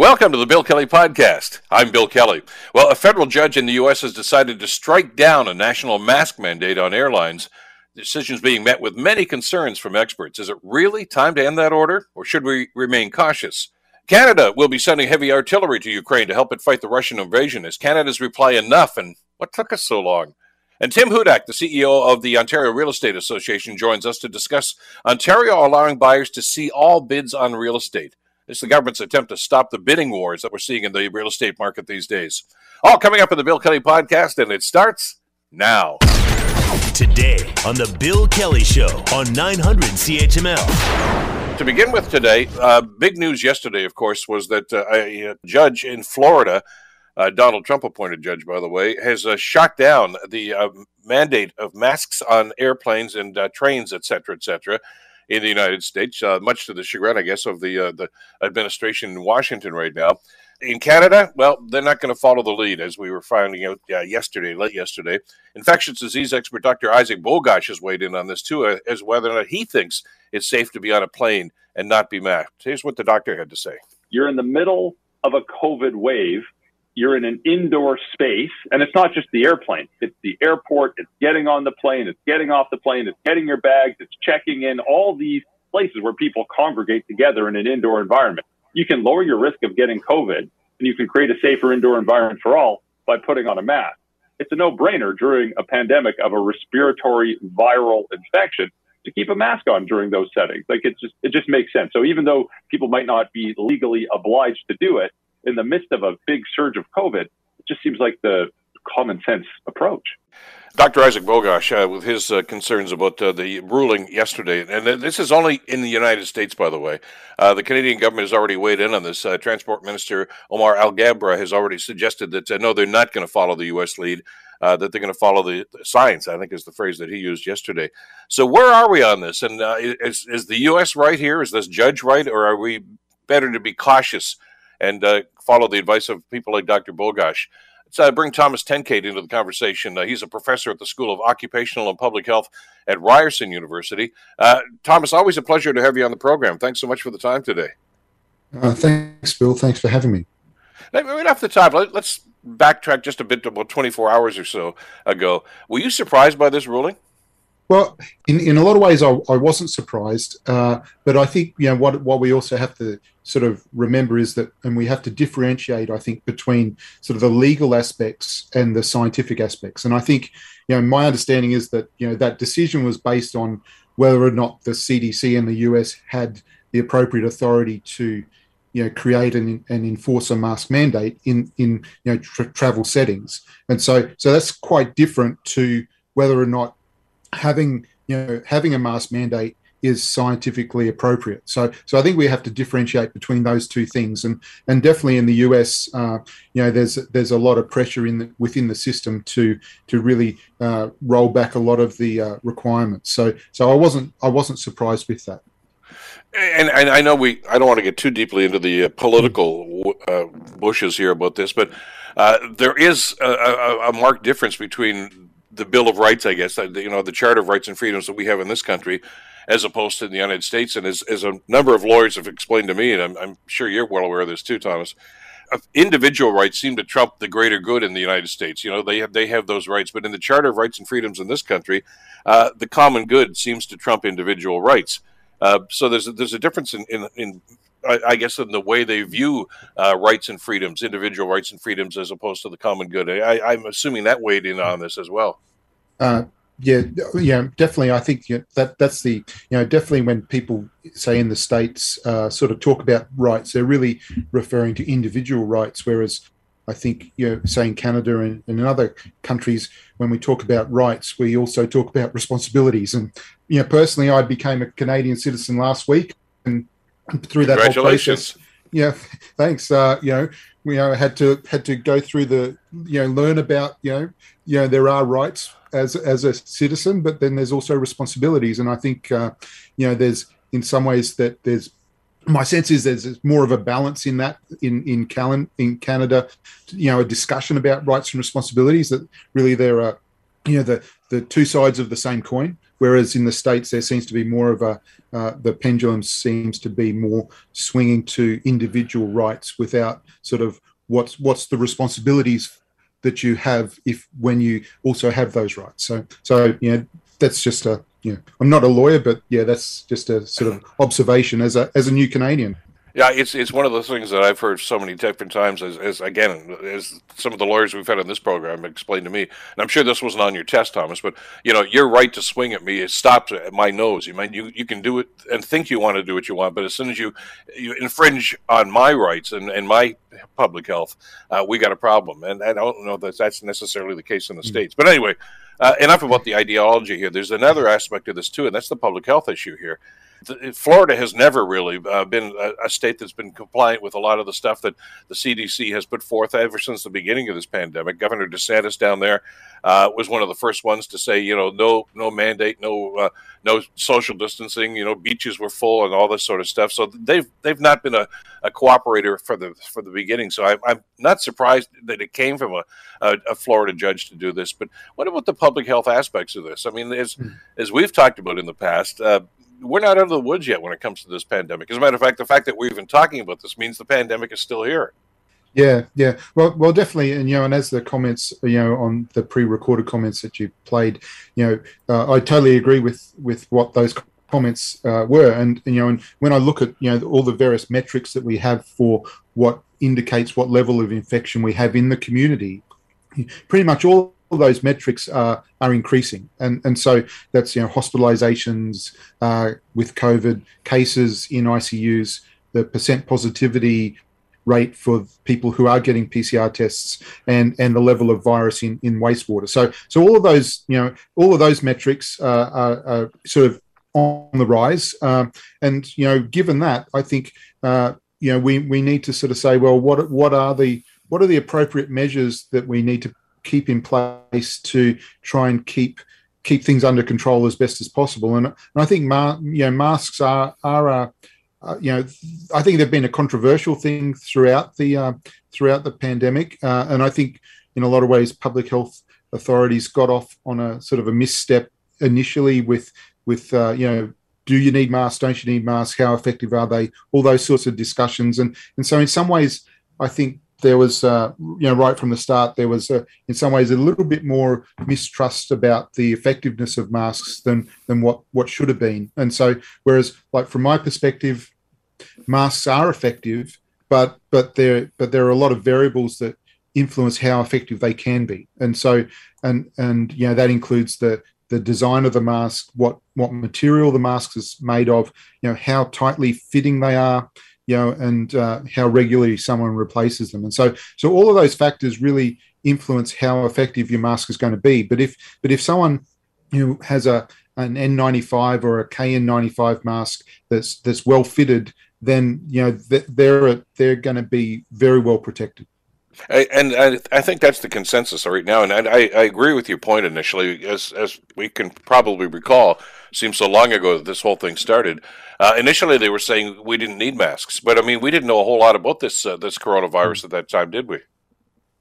Welcome to the Bill Kelly Podcast. I'm Bill Kelly. Well, a federal judge in the U.S. has decided to strike down a national mask mandate on airlines. The decision is being met with many concerns from experts. Is it really time to end that order, or should we remain cautious? Canada will be sending heavy artillery to Ukraine to help it fight the Russian invasion. Is Canada's reply enough, and what took us so long? And Tim Hudak, the CEO of the Ontario Real Estate Association, joins us to discuss Ontario allowing buyers to see all bids on real estate. It's the government's attempt to stop the bidding wars that we're seeing in the real estate market these days. All coming up in the Bill Kelly podcast, and it starts now. Today on the Bill Kelly Show on 900 CHML. To begin with today, uh, big news yesterday, of course, was that uh, a judge in Florida, uh, Donald Trump appointed judge, by the way, has uh, shot down the uh, mandate of masks on airplanes and uh, trains, et cetera, et cetera in the United States, uh, much to the chagrin, I guess, of the uh, the administration in Washington right now. In Canada, well, they're not going to follow the lead, as we were finding out uh, yesterday, late yesterday. Infectious disease expert Dr. Isaac Bogoch has weighed in on this too, as whether or not he thinks it's safe to be on a plane and not be masked. Here's what the doctor had to say. You're in the middle of a COVID wave you're in an indoor space and it's not just the airplane. It's the airport. It's getting on the plane. It's getting off the plane. It's getting your bags. It's checking in. All these places where people congregate together in an indoor environment. You can lower your risk of getting covid and you can create a safer indoor environment for all by putting on a mask. It's a no-brainer during a pandemic of a respiratory viral infection to keep a mask on during those settings. Like it just it just makes sense. So even though people might not be legally obliged to do it in the midst of a big surge of COVID, it just seems like the common sense approach. Dr. Isaac Bogoch, uh, with his uh, concerns about uh, the ruling yesterday, and this is only in the United States, by the way. Uh, the Canadian government has already weighed in on this. Uh, Transport Minister Omar Alghabra has already suggested that uh, no, they're not going to follow the U.S. lead, that they're going to follow the, the, science, I think is the phrase that he used yesterday. So, where are we on this? And is, is the U.S. right here? Is this judge right? Or are we better to be cautious and uh, follow the advice of people like Dr. Bogoch. Let's uh, bring Thomas Tenkate into the conversation. Uh, he's a professor at the School of Occupational and Public Health at Ryerson University. Uh, Thomas, always a pleasure to have you on the program. Thanks so much for the time today. Uh, thanks, Bill. Thanks for having me. Right off the top, let, us backtrack just a bit to about 24 hours or so ago. Were you surprised by this ruling? Well, in, in a lot of ways, I, I wasn't surprised, uh, but I think you know what what we also have to sort of remember is that, and we have to differentiate, I think, between sort of the legal aspects and the scientific aspects. And I think, you know, my understanding is that you know that decision was based on whether or not the CDC in the US had the appropriate authority to you know create and, and enforce a mask mandate in in you know tra- travel settings and so so that's quite different to whether or not having you know having a mask mandate is scientifically appropriate. So, so I think we have to differentiate between those two things, and and definitely in the US, uh, you know, there's there's a lot of pressure in the, within the system to to really uh, roll back a lot of the uh, requirements. So, so I wasn't I wasn't surprised with that. And, and I know we I don't want to get too deeply into the uh, political uh, bushes here about this, but uh, there is a, a, a marked difference between the Bill of Rights, I guess, you know, the Charter of Rights and Freedoms that we have in this country, as opposed to the United States. And as, as a number of lawyers have explained to me, and I'm, I'm sure you're well aware of this too, Thomas, uh, individual rights seem to trump the greater good in the United States. You know, they have they have those rights, but in the Charter of Rights and Freedoms in this country, uh, the common good seems to trump individual rights. Uh, so there's a, there's a difference in, in, in I, guess in the way they view uh, rights and freedoms, individual rights and freedoms, as opposed to the common good. I, am assuming that weighed in on this as well. Uh, yeah, yeah, definitely. I think that that's the you know definitely when people say in the states uh, sort of talk about rights, they're really referring to individual rights, whereas I think you know, say in Canada and, and in other countries, when we talk about rights, we also talk about responsibilities. And you know, personally, I became a Canadian citizen last week, and through that whole process. Yeah, thanks. Uh, you know, we you know, had to had to go through the you know learn about you know you know there are rights as as a citizen, but then there's also responsibilities, and I think uh, you know there's in some ways that there's my sense is there's more of a balance in that in in Callan, in Canada, you know, a discussion about rights and responsibilities that really there are you know the the two sides of the same coin. Whereas in the states, there seems to be more of a uh, the pendulum seems to be more swinging to individual rights without sort of what's what's the responsibilities that you have if when you also have those rights. So so you know that's just a you know I'm not a lawyer, but yeah, that's just a sort of observation as a as a new Canadian. Yeah, it's it's one of those things that I've heard so many different times. As, as again, as some of the lawyers we've had on this program explained to me, and I'm sure this wasn't on your test, Thomas. But you know, your right to swing at me it stops at my nose. You mean you you can do it and think you want to do what you want, but as soon as you you infringe on my rights and, and my public health, uh, we got a problem. And I don't know that that's necessarily the case in the mm-hmm. states. But anyway, uh, enough about the ideology here. There's another aspect of this too, and that's the public health issue here. Florida has never really uh, been a, a, state that's been compliant with a lot of the stuff that the CDC has put forth ever since the beginning of this pandemic. Governor DeSantis down there uh, was one of the first ones to say, you know, no, no mandate, no, uh, no social distancing. You know, beaches were full and all this sort of stuff. So they've they've not been a, a cooperator for the for the beginning. So I, I'm not surprised that it came from a, a, a, Florida judge to do this. But what about the public health aspects of this? I mean, as mm. as we've talked about in the past, uh, we're not out of the woods yet when it comes to this pandemic. As a matter of fact, the fact that we're even talking about this means the pandemic is still here. Yeah, yeah. Well, well, definitely, and you know, and as the comments, you know, on the pre-recorded comments that you played, you know, uh, I totally agree with with what those comments uh, were, and you know, and when I look at you know all the various metrics that we have for what indicates what level of infection we have in the community, pretty much all those metrics are are increasing, and and so that's you know hospitalizations uh, with COVID, cases in ICUs, the percent positivity rate for people who are getting PCR tests, and and the level of virus in in wastewater. So so all of those you know all of those metrics are, are, are sort of on the rise, um, and you know given that, I think uh, you know we we need to sort of say, well, what what are the what are the appropriate measures that we need to keep in place to try and keep keep things under control as best as possible. And, and I think ma- you know masks are are uh, you know I think they've been a controversial thing throughout the uh, throughout the pandemic, uh, and I think in a lot of ways public health authorities got off on a sort of a misstep initially with with uh, you know do you need masks? Don't you need masks? How effective are they? All those sorts of discussions. And and so in some ways I think there was, uh, you know, right from the start, there was, uh, in some ways, a little bit more mistrust about the effectiveness of masks than than what what should have been. And so, whereas, like from my perspective, masks are effective, but but there but there are a lot of variables that influence how effective they can be. And so, and and you know, that includes the the design of the mask, what what material the mask is made of, you know, how tightly fitting they are you know, and uh, how regularly someone replaces them. And so, so all of those factors really influence how effective your mask is going to be. But if, but if someone who has a an N95 or a KN95 mask that's that's well fitted, then you know they're they're going to be very well protected. And I, I, think that's the consensus right now, and I, I, agree with your point initially. As as we can probably recall, seems so long ago that this whole thing started. Uh, initially, they were saying we didn't need masks, but I mean, we didn't know a whole lot about this uh, this coronavirus at that time, did we?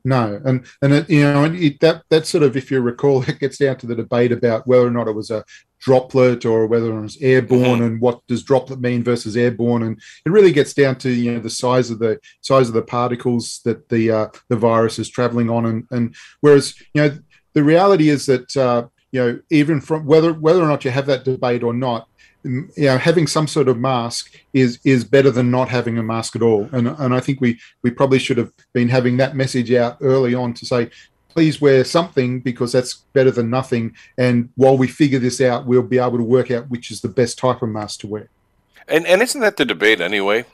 No, and and it, you know it, that that sort of, if you recall, it gets down to the debate about whether or not it was a droplet or whether it was airborne, mm-hmm. and what does droplet mean versus airborne, and it really gets down to you know the size of the size of the particles that the uh, the virus is traveling on, and and whereas you know the reality is that uh, you know even from whether whether or not you have that debate or not, you know having some sort of mask is is better than not having a mask at all. And and I think we we probably should have been having that message out early on to say please wear something because that's better than nothing. And while we figure this out we'll be able to work out which is the best type of mask to wear. And and isn't that the debate anyway?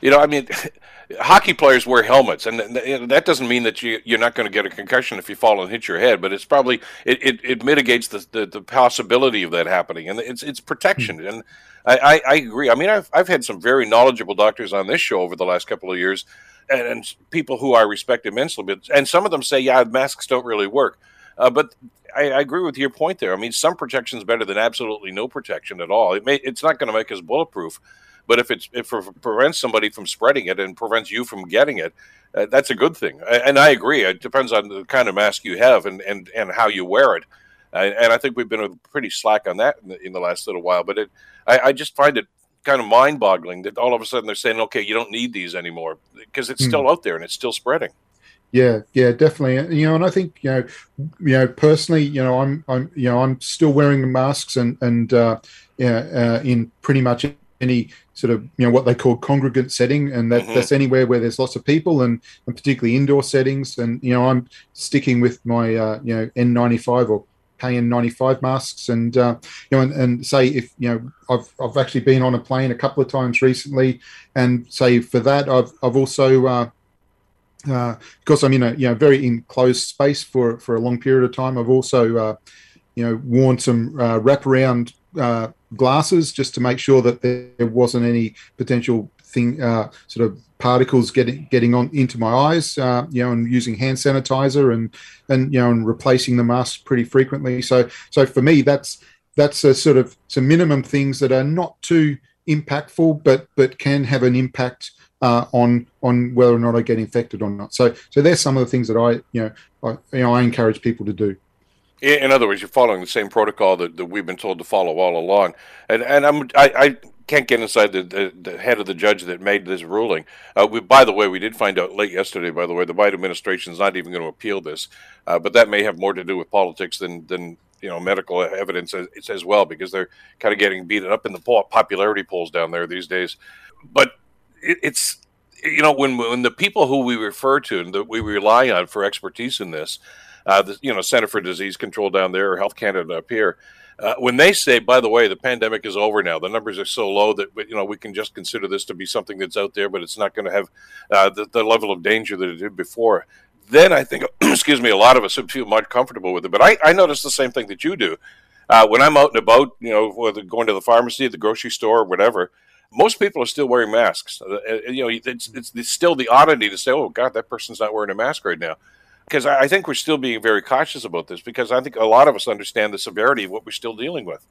You know, I mean, hockey players wear helmets, and that doesn't mean that you, you're not going to get a concussion if you fall and hit your head. But it's probably it, it, it mitigates the, the, the possibility of that happening, and it's it's protection. Mm-hmm. And I, I, I, agree. I mean, I've I've had some very knowledgeable doctors on this show over the last couple of years, and, and people who I respect immensely. But and some of them say, yeah, masks don't really work. Uh, but I, I, agree with your point there. I mean, some protection is better than absolutely no protection at all. It may, it's not going to make us bulletproof, But if it's if it prevents somebody from spreading it and prevents you from getting it, uh, that's a good thing. And I agree. It depends on the kind of mask you have and and and how you wear it. And I think we've been pretty slack on that in the, in the last little while. But it, I, I just find it kind of mind-boggling that all of a sudden they're saying, "Okay, you don't need these anymore," because it's hmm. still out there and it's still spreading. Yeah, yeah, definitely. You know, and I think you know, you know, personally, you know, I'm, I'm, you know, I'm still wearing masks and and uh, yeah, uh, in pretty much any sort of you know what they call congregant setting, and that, mm-hmm. that's anywhere where there's lots of people, and, and particularly indoor settings. And you know, I'm sticking with my uh, you know N95 or KN95 masks, and uh, you know, and, and, say if you know, I've I've actually been on a plane a couple of times recently, and say for that, I've I've also uh, uh, because I'm in a you know very enclosed space for for a long period of time. I've also uh, you know worn some uh, wraparound uh, glasses just to make sure that there wasn't any potential thing uh, sort of particles getting getting on into my eyes. Uh, you know, and using hand sanitizer and and you know and replacing the mask pretty frequently. So so for me, that's that's a sort of some minimum things that are not too impactful, but but can have an impact uh, on on whether or not I get infected or not. So so there's some of the things that I you know I, you know I encourage people to do. In other words, you're following the same protocol that, that we've been told to follow all along, and and I'm I, I can't get inside the, the, the, head of the judge that made this ruling. Uh, we, by the way, we did find out late yesterday. By the way, the Biden administration is not even going to appeal this, uh, but that may have more to do with politics than than you know medical evidence as, as well, because they're kind of getting beaten up in the popularity polls down there these days. But it, it's you know when when the people who we refer to and that we rely on for expertise in this, uh, the, you know, Center for Disease Control down there or Health Canada up here, uh, when they say, by the way, the pandemic is over now, the numbers are so low that you know we can just consider this to be something that's out there, but it's not going to have uh, the, the level of danger that it did before. Then I think, excuse me, a lot of us would feel much comfortable with it. But I, I notice the same thing that you do. Uh, when I'm out and about, you know, whether going to the pharmacy, the grocery store, or whatever, most people are still wearing masks. Uh, uh, you know, it's, it's, it's, still the oddity to say, "Oh God, that person's not wearing a mask right now," because I, think we're still being very cautious about this because I think a lot of us understand the severity of what we're still dealing with.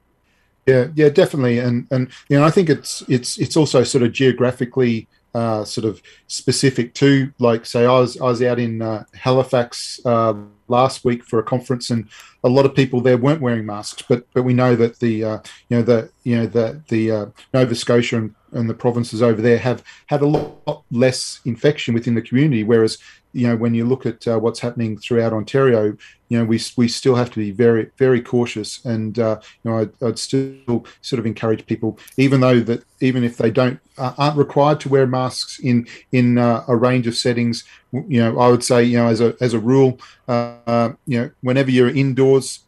Yeah, yeah, definitely, and and you know, I think it's it's it's also sort of geographically uh, sort of specific to, like, say, I was I was out in uh, Halifax uh, last week for a conference, and a lot of people there weren't wearing masks. But but we know that the uh, you know the you know the the uh, Nova Scotia and, and the provinces over there have had a lot less infection within the community, whereas you know, when you look at uh, what's happening throughout Ontario, you know, we we still have to be very very cautious, and uh, you know, I'd, I'd, still sort of encourage people, even though that even if they don't uh, aren't required to wear masks in in uh, a range of settings, you know, I would say, you know, as a as a rule, uh, you know, whenever you're indoors,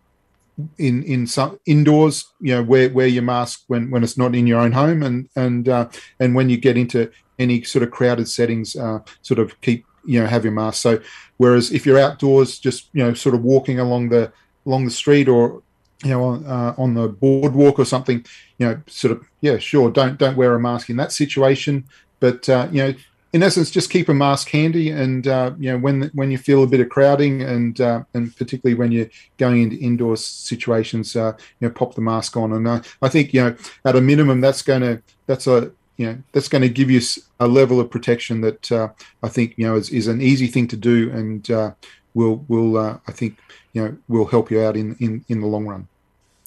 in in some indoors you know wear wear your mask when when it's not in your own home and and uh, and when you get into any sort of crowded settings uh, sort of keep you know have your mask. So whereas if you're outdoors, just you know sort of walking along the along the street or you know on, uh, on the boardwalk or something, you know sort of yeah sure don't don't wear a mask in that situation, but uh, you know in essence, just keep a mask handy, and uh, you know when when you feel a bit of crowding, and uh, and particularly when you're going into indoor situations, uh, you know pop the mask on. And I think you know at a minimum that's going to that's a you know that's going to give you a level of protection that uh, I think you know is, is an easy thing to do and uh, will will uh, I think you know will help you out in in, in the long run.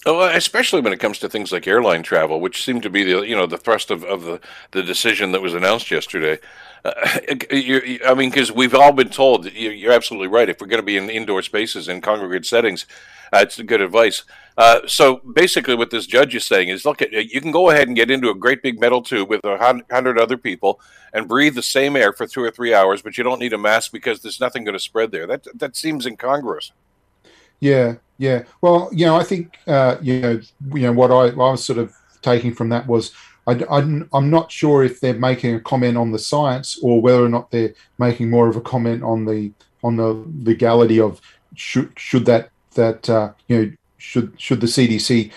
Oh, especially when it comes to things like airline travel, which seemed to be the you know the thrust of, of the, the decision that was announced yesterday. Uh, I mean, because we've all been told you're absolutely right. If we're going to be in indoor spaces in congregate settings, uh, it's good advice. Uh, so basically, what this judge is saying is, look, you can go ahead and get into a great big metal tube with a hundred other people and breathe the same air for two or three hours, but you don't need a mask because there's nothing going to spread there. That that seems incongruous. Yeah, yeah. Well, you know, I think uh, you know, you know, what I, I was sort of taking from that was I, am not sure if they're making a comment on the science or whether or not they're making more of a comment on the on the legality of should should that that uh, you know should should the CDC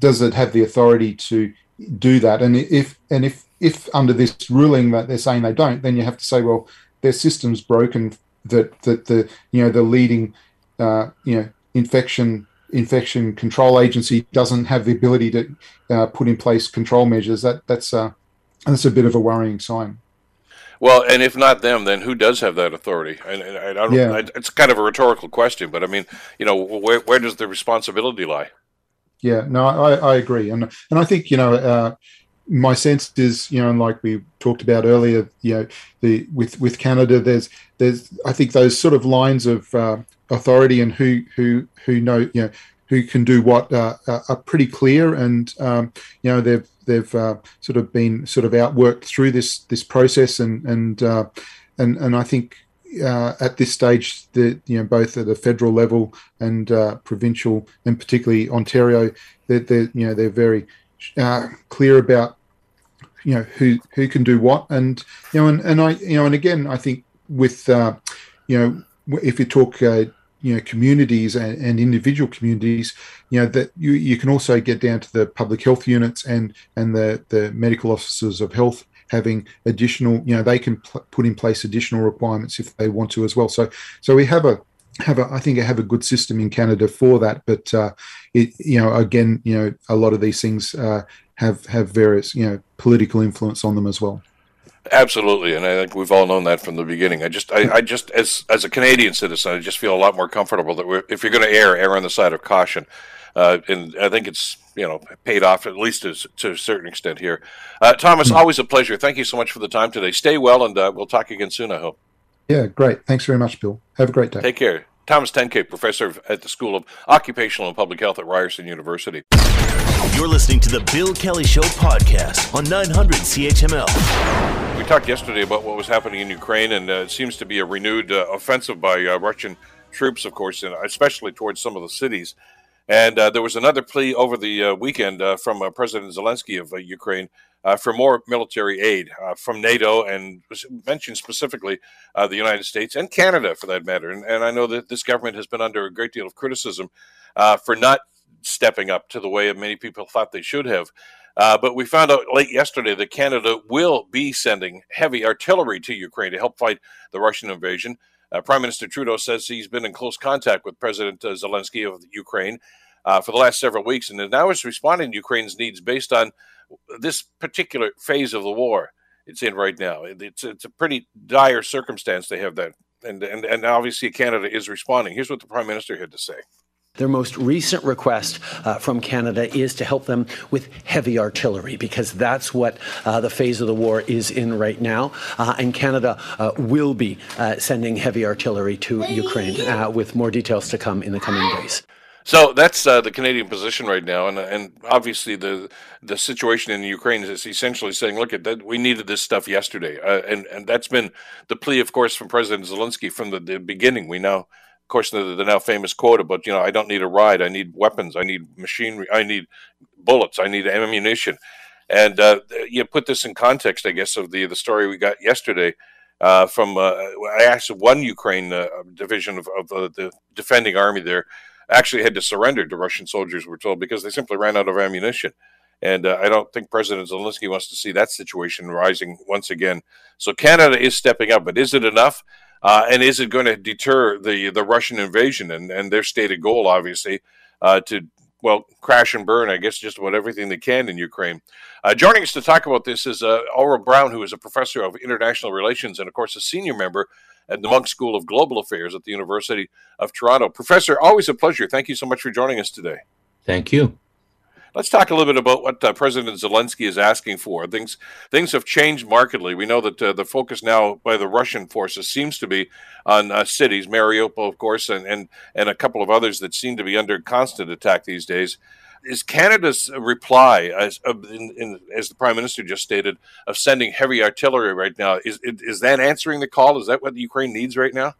does it have the authority to do that? And if and if if under this ruling that they're saying they don't, then you have to say, well, their system's broken. That that the you know the leading uh, you know infection infection control agency doesn't have the ability to uh, put in place control measures. That that's uh, that's a bit of a worrying sign. Well, and if not them, then who does have that authority? And, and I don't. Yeah. I, it's kind of a rhetorical question, but I mean, you know, where where does the responsibility lie? Yeah, no, I, I agree, and and I think you know, uh, my sense is you know, and like we talked about earlier, you know, the with with Canada, there's there's I think those sort of lines of uh, authority and who who who know you know who can do what uh, are pretty clear, and um, you know they've they've uh, sort of been sort of outworked through this this process, and and uh, and and I think uh, at this stage, the you know both at the federal level and uh, provincial, and particularly Ontario, they're, they're you know they're very uh, clear about you know who who can do what, and you know and, and I you know and again I think with uh, you know if you talk uh, you know communities and, and, individual communities you know that you, you can also get down to the public health units and and the the medical officers of health having additional you know they can pl- put in place additional requirements if they want to as well. So so we have a have a I think I have a good system in Canada for that but uh it you know again you know a lot of these things uh have have various you know political influence on them as well Absolutely, and I think we've all known that from the beginning. I just, I, I just, as as a Canadian citizen, I just feel a lot more comfortable that we're, if you're going to err, err on the side of caution. Uh, and I think it's you know paid off at least to, to a certain extent here. Uh, Thomas, mm-hmm. always a pleasure. Thank you so much for the time today. Stay well, and uh, we'll talk again soon. I hope. Yeah, great. Thanks very much, Bill. Have a great day. Take care. Thomas Tenkate, professor at the School of Occupational and Public Health at Ryerson University. You're listening to the Bill Kelly Show podcast on 900 CHML. We talked yesterday about what was happening in Ukraine, and uh, it seems to be a renewed uh, offensive by uh, Russian troops, of course, and especially towards some of the cities. And uh, there was another plea over the uh, weekend uh, from President Zelensky of Ukraine for more military aid from NATO and mentioned specifically the United States and Canada for that matter. And, and, I know that this government has been under a great deal of criticism for not stepping up to the way many people thought they should have. Uh, but we found out late yesterday that Canada will be sending heavy artillery to Ukraine to help fight the Russian invasion. Uh, Prime Minister Trudeau says he's been in close contact with President Zelensky of Ukraine for the last several weeks and now is responding to Ukraine's needs based on this particular phase of the war it's in right now. It's it's a pretty dire circumstance they have that, and and and obviously Canada is responding. Here's what the prime minister had to say. Their most recent request uh, from Canada is to help them with heavy artillery because that's what uh, the phase of the war is in right now. Uh, and Canada uh, will be uh, sending heavy artillery to Ukraine uh, with more details to come in the coming days. So that's uh, the Canadian position right now, and and obviously the the situation in Ukraine is essentially saying, look at that, we needed this stuff yesterday, uh, and and that's been the plea, of course, from President Zelensky from the, the beginning. We now, of course, the, the now famous quote about you know I don't need a ride, I need weapons, I need machinery, I need bullets, I need ammunition, and uh, you put this in context, I guess, of the the story we got yesterday. Uh, from uh, I asked one Ukraine uh, division of, of the defending army there actually had to surrender to Russian soldiers, we're told, because they simply ran out of ammunition. And uh, I don't think President Zelensky wants to see that situation rising once again. So Canada is stepping up, but is it enough? Uh, and is it going to deter the the Russian invasion and, and their stated goal, obviously, uh, to well crash and burn? I guess just about everything they can in Ukraine. Uh, joining us to talk about this is uh, Aurel Braun, who is a professor of international relations and, of course, a senior member at the Munk School of Global Affairs at the University of Toronto. Professor, always a pleasure. Thank you so much for joining us today. Thank you. Let's talk a little bit about what uh, President Zelensky is asking for. Things things have changed markedly. We know that uh, the focus now by the Russian forces seems to be on uh, cities, Mariupol, of course, and, and and a couple of others that seem to be under constant attack these days is Canada's reply, as in, in, as the Prime Minister just stated, of sending heavy artillery right now? Is is that answering the call? Is that what Ukraine needs right now?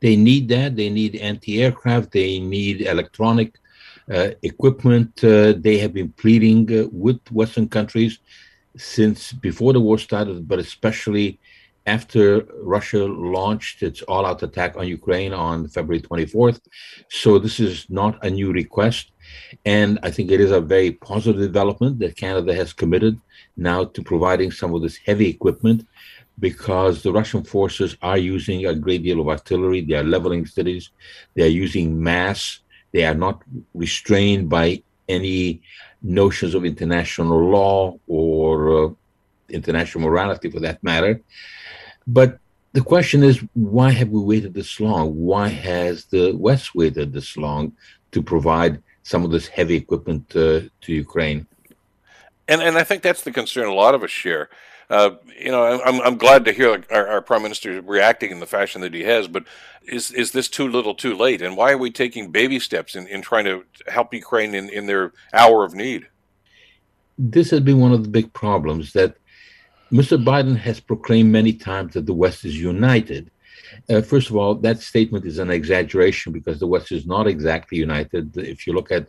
They need that. They need anti-aircraft. They need electronic uh, equipment. Uh, they have been pleading uh, with Western countries since before the war started, but especially after Russia launched its all out attack on Ukraine on February 24th. So, this is not a new request. And I think it is a very positive development that Canada has committed now to providing some of this heavy equipment because the Russian forces are using a great deal of artillery. They are leveling cities. They are using mass. They are not restrained by any notions of international law or uh, international morality for that matter. But the question is, why have we waited this long? Why has the West waited this long to provide some of this heavy equipment uh, to Ukraine? And and I think that's the concern a lot of us share. Uh, you know, I'm, I'm glad to hear our, our, prime minister reacting in the fashion that he has. But is is this too little, too late? And why are we taking baby steps in, in trying to help Ukraine in, in their hour of need? This has been one of the big problems that Mr. Biden has proclaimed many times that the West is united. Uh, first of all, that statement is an exaggeration because the West is not exactly united. If you look at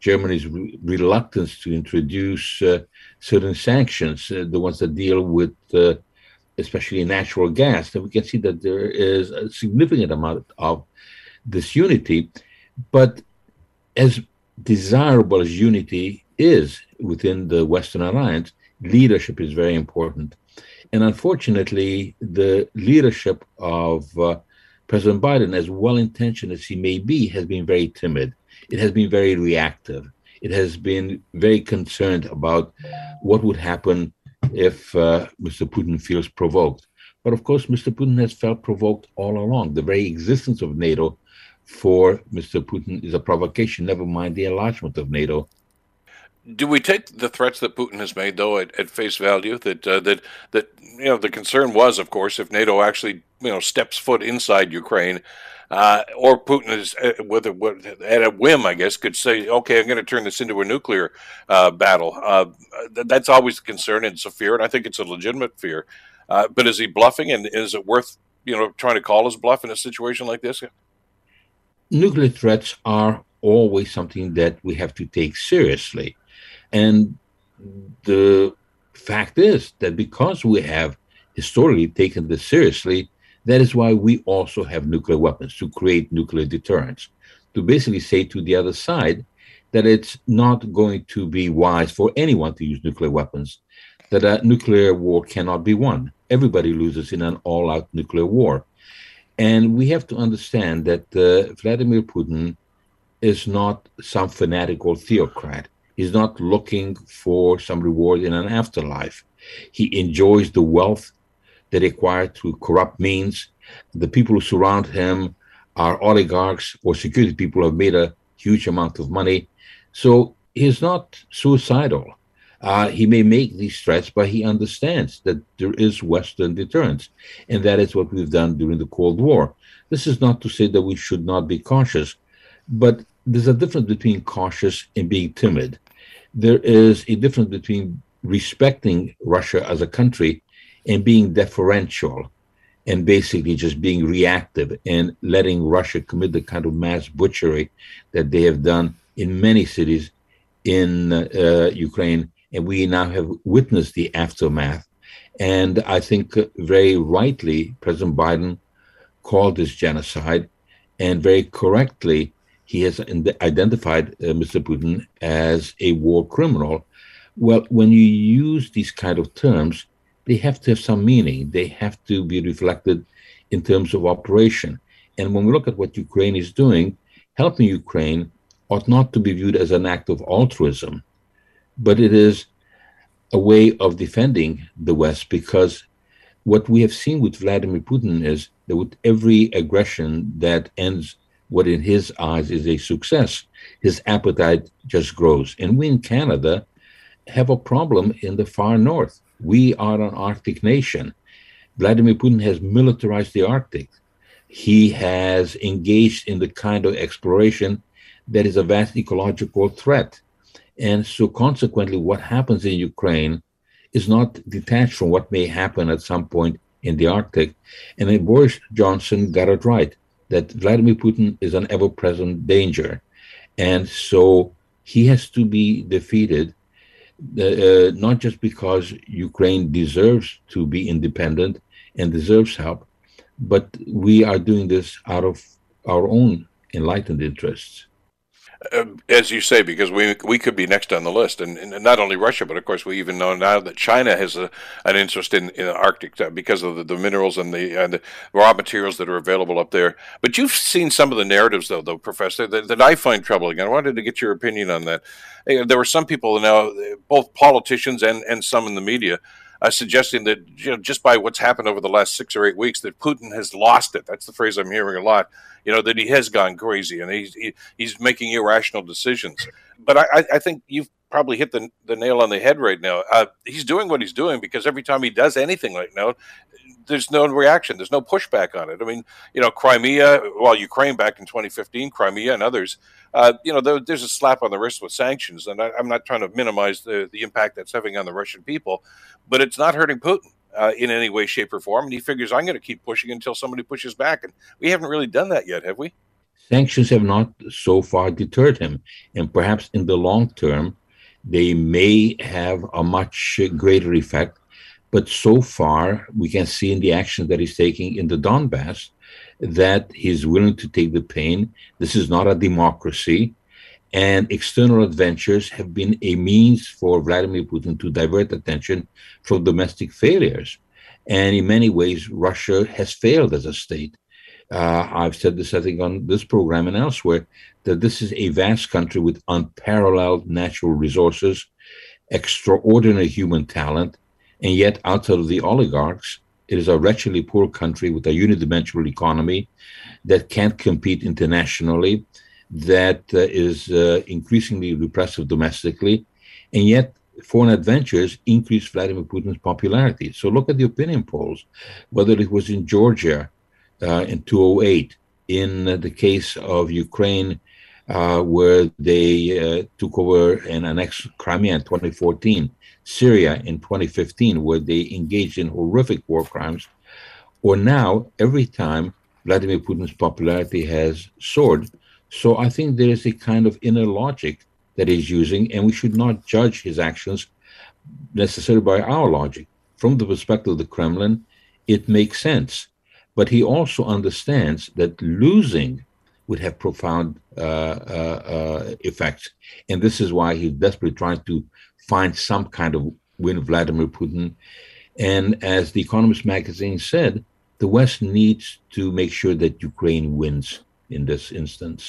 Germany's re- reluctance to introduce uh, certain sanctions, uh, the ones that deal with uh, especially natural gas, then we can see that there is a significant amount of disunity. But as desirable as unity is within the Western Alliance, leadership is very important. And unfortunately, the leadership of uh, President Biden, as well intentioned as he may be, has been very timid. It has been very reactive. It has been very concerned about what would happen if uh, Mr. Putin feels provoked. But of course, Mr. Putin has felt provoked all along. The very existence of NATO for Mr. Putin is a provocation, never mind the enlargement of NATO do we take the threats that Putin has made, though, at, at face value? That uh, that that you know the concern was, of course, if NATO actually you know steps foot inside Ukraine, uh, or Putin is uh, at a whim, I guess, could say, "Okay, I'm going to turn this into a nuclear uh, battle." Uh, that's always a concern, and it's a fear, and I think it's a legitimate fear. Uh, but is he bluffing, and is it worth you know trying to call his bluff in a situation like this? Nuclear threats are always something that we have to take seriously and the fact is that because we have historically taken this seriously, that is why we also have nuclear weapons to create nuclear deterrence, to basically say to the other side that it's not going to be wise for anyone to use nuclear weapons, that a nuclear war cannot be won. Everybody loses in an all out nuclear war. And we have to understand that uh, Vladimir Putin is not some fanatical theocrat. He's not looking for some reward in an afterlife. He enjoys the wealth that acquired through corrupt means. The people who surround him are oligarchs or security people who have made a huge amount of money. So he's not suicidal. Uh, he may make these threats, but he understands that there is Western deterrence. And that is what we've done during the Cold War. This is not to say that we should not be cautious, but there's a difference between cautious and being timid there is a difference between respecting Russia as a country and being deferential and basically just being reactive and letting Russia commit the kind of mass butchery that they have done in many cities in uh, Ukraine. And we now have witnessed the aftermath. And I think uh, very rightly, President Biden called this genocide and very correctly he has identified uh, Mr. Putin as a war criminal. Well, when you use these kind of terms, they have to have some meaning. They have to be reflected in terms of operation. And when we look at what Ukraine is doing, helping Ukraine ought not to be viewed as an act of altruism, but it is a way of defending the West because what we have seen with Vladimir Putin is that with every aggression that ends what in his eyes is a success, his appetite just grows. And we in Canada have a problem in the far north. We are an Arctic nation. Vladimir Putin has militarized the Arctic. He has engaged in the kind of exploration that is a vast ecological threat. And so, consequently, what happens in Ukraine is not detached from what may happen at some point in the Arctic. And then Boris Johnson got it right that Vladimir Putin is an ever present danger. And so he has to be defeated, uh, uh, not just because Ukraine deserves to be independent and deserves help, but we are doing this out of our own enlightened interests. Uh, as you say, because we we could be next on the list, and, and, not only Russia, but of course we even know now that China has a, an interest in, in the Arctic uh, because of the, the minerals and the, and the raw materials that are available up there. But you've seen some of the narratives, though, though Professor, that, that I find troubling. I wanted to get your opinion on that. There were some people now, both politicians and and some in the media, uh, suggesting that you know just by what's happened over the last six or eight weeks that Putin has lost it. That's the phrase I'm hearing a lot. You know that he has gone crazy and he's he, he's making irrational decisions. But I, I think you've probably hit the, the nail on the head right now. Uh, he's doing what he's doing because every time he does anything like now, there's no reaction. There's no pushback on it. I mean, you know, Crimea, well, Ukraine back in 2015, Crimea and others, uh, you know, there, there's a slap on the wrist with sanctions. And I, am not trying to minimize the, the impact that's having on the Russian people, but it's not hurting Putin. Uh, in any way, shape, or form, and he figures I'm going to keep pushing until somebody pushes back, and we haven't really done that yet, have we? Sanctions have not so far deterred him, and perhaps in the long term, they may have a much greater effect. But so far, we can see in the action that he's taking in the Donbass that he's willing to take the pain. This is not a democracy. And external adventures have been a means for Vladimir Putin to divert attention from domestic failures. And in many ways, Russia has failed as a state. Uh, I've said this, I think, on this program and elsewhere, that this is a vast country with unparalleled natural resources, extraordinary human talent, and yet outside of the oligarchs, it is a wretchedly poor country with a unidimensional economy that can't compete internationally, that uh, is uh, increasingly repressive domestically, and yet foreign adventures increase Vladimir Putin's popularity. So look at the opinion polls, whether it was in Georgia uh, in 2008, in the case of Ukraine uh, where they uh, took over and annexed Crimea in 2014, Syria in 2015, where they engaged in horrific war crimes, or now, every time Vladimir Putin's popularity has soared. So I think there is a kind of inner logic that he's using, and we should not judge his actions necessarily by our logic. From the perspective of the Kremlin, it makes sense. But he also understands that losing would have profound uh, uh, uh, effects. And this is why he's desperately trying to find some kind of win Vladimir Putin. And as the Economist magazine said, the West needs to make sure that Ukraine wins in this instance.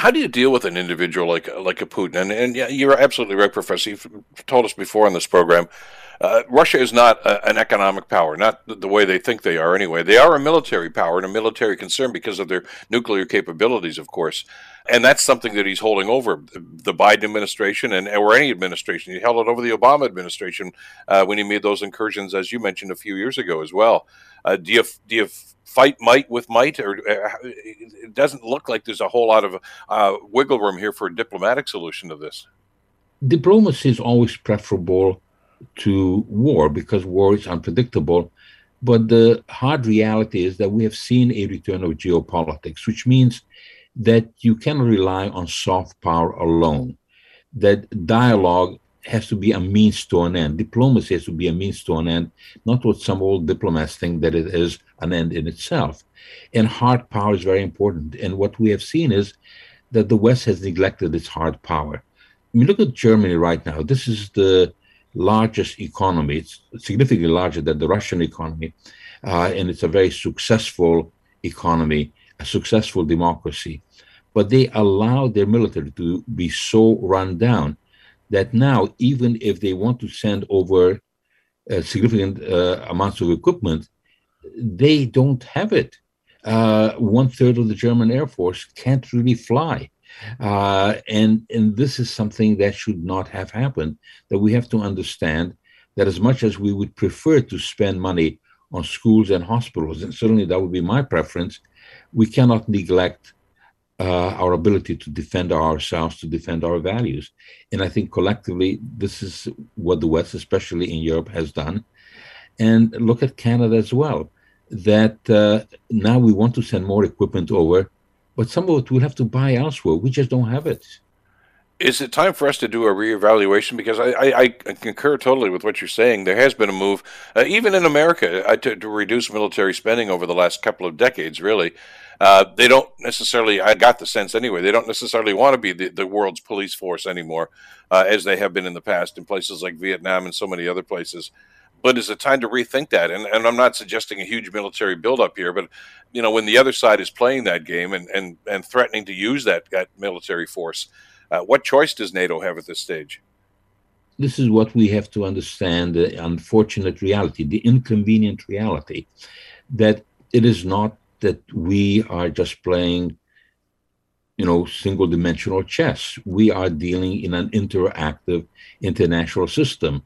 How do you deal with an individual like like a Putin? And, and you're absolutely right, Professor. You've told us before on this program uh, Russia is not a, an economic power, not the, way they think they are anyway. They are a military power and a military concern because of their nuclear capabilities, of course. And that's something that he's holding over the Biden administration and or any administration. He held it over the Obama administration uh, when he made those incursions, as you mentioned a few years ago as well. Uh, do you do you fight might with might, or uh, it doesn't look like there's a whole lot of uh, wiggle room here for a diplomatic solution to this? Diplomacy is always preferable to war because war is unpredictable. But the hard reality is that we have seen a return of geopolitics, which means that you cannot rely on soft power alone, that dialogue has to be a means to an end. Diplomacy has to be a means to an end, not what some old diplomats think that it is an end in itself. And hard power is very important. And what we have seen is that the West has neglected its hard power. I mean, look at Germany right now. This is the largest economy. It's significantly larger than the Russian economy, uh, and it's a very successful economy, a successful democracy. But they allow their military to be so run down that now, even if they want to send over uh, significant uh, amounts of equipment, they don't have it. Uh, one third of the German Air Force can't really fly. Uh, and and this is something that should not have happened. That we have to understand that as much as we would prefer to spend money on schools and hospitals, and certainly that would be my preference, we cannot neglect uh, our ability to defend ourselves, to defend our values. And I think collectively, this is what the West, especially in Europe, has done. And look at Canada as well. That uh, now we want to send more equipment over but some of it we'll have to buy elsewhere. We just don't have it. Is it time for us to do a reevaluation? Because I, I, I concur totally with what you're saying. There has been a move, uh, even in America, uh, to, to, reduce military spending over the last couple of decades, really. Uh, they don't necessarily, I got the sense anyway, they don't necessarily want to be the, the world's police force anymore, uh, as they have been in the past in places like Vietnam and so many other places but is it time to rethink that? And, and I'm not suggesting a huge military buildup here, but you know, when the other side is playing that game and and, and threatening to use that, that military force, uh, what choice does NATO have at this stage? this is what we have to understand the unfortunate reality, the inconvenient reality, that it is not that we are just playing, you know, single dimensional chess. We are dealing in an interactive international system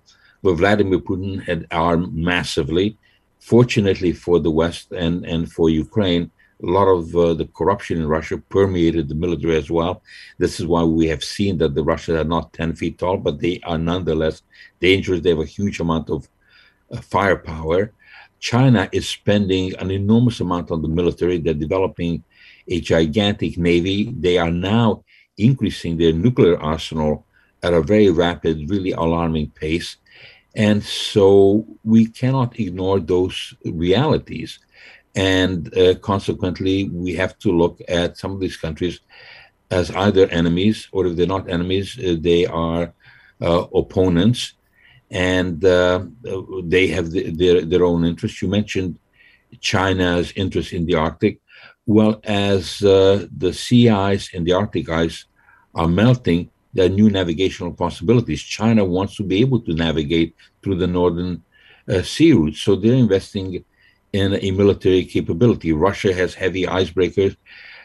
where Vladimir Putin had armed massively. Fortunately for the West and, and for Ukraine, a lot of uh, the corruption in Russia permeated the military as well. This is why we have seen that the Russians are not 10 feet tall, but they are nonetheless dangerous. They have a huge amount of uh, firepower. China is spending an enormous amount on the military. They're developing a gigantic navy. They are now increasing their nuclear arsenal at a very rapid, really alarming pace. And so we cannot ignore those realities. And uh, consequently, we have to look at some of these countries as either enemies, or if they're not enemies, uh, they are uh, opponents, and uh, they have the, their, their own interests. You mentioned China's interest in the Arctic. Well, as uh, the sea ice and the Arctic ice are melting, there are new navigational possibilities. China wants to be able to navigate through the northern uh, sea routes, so they're investing in a military capability. Russia has heavy icebreakers.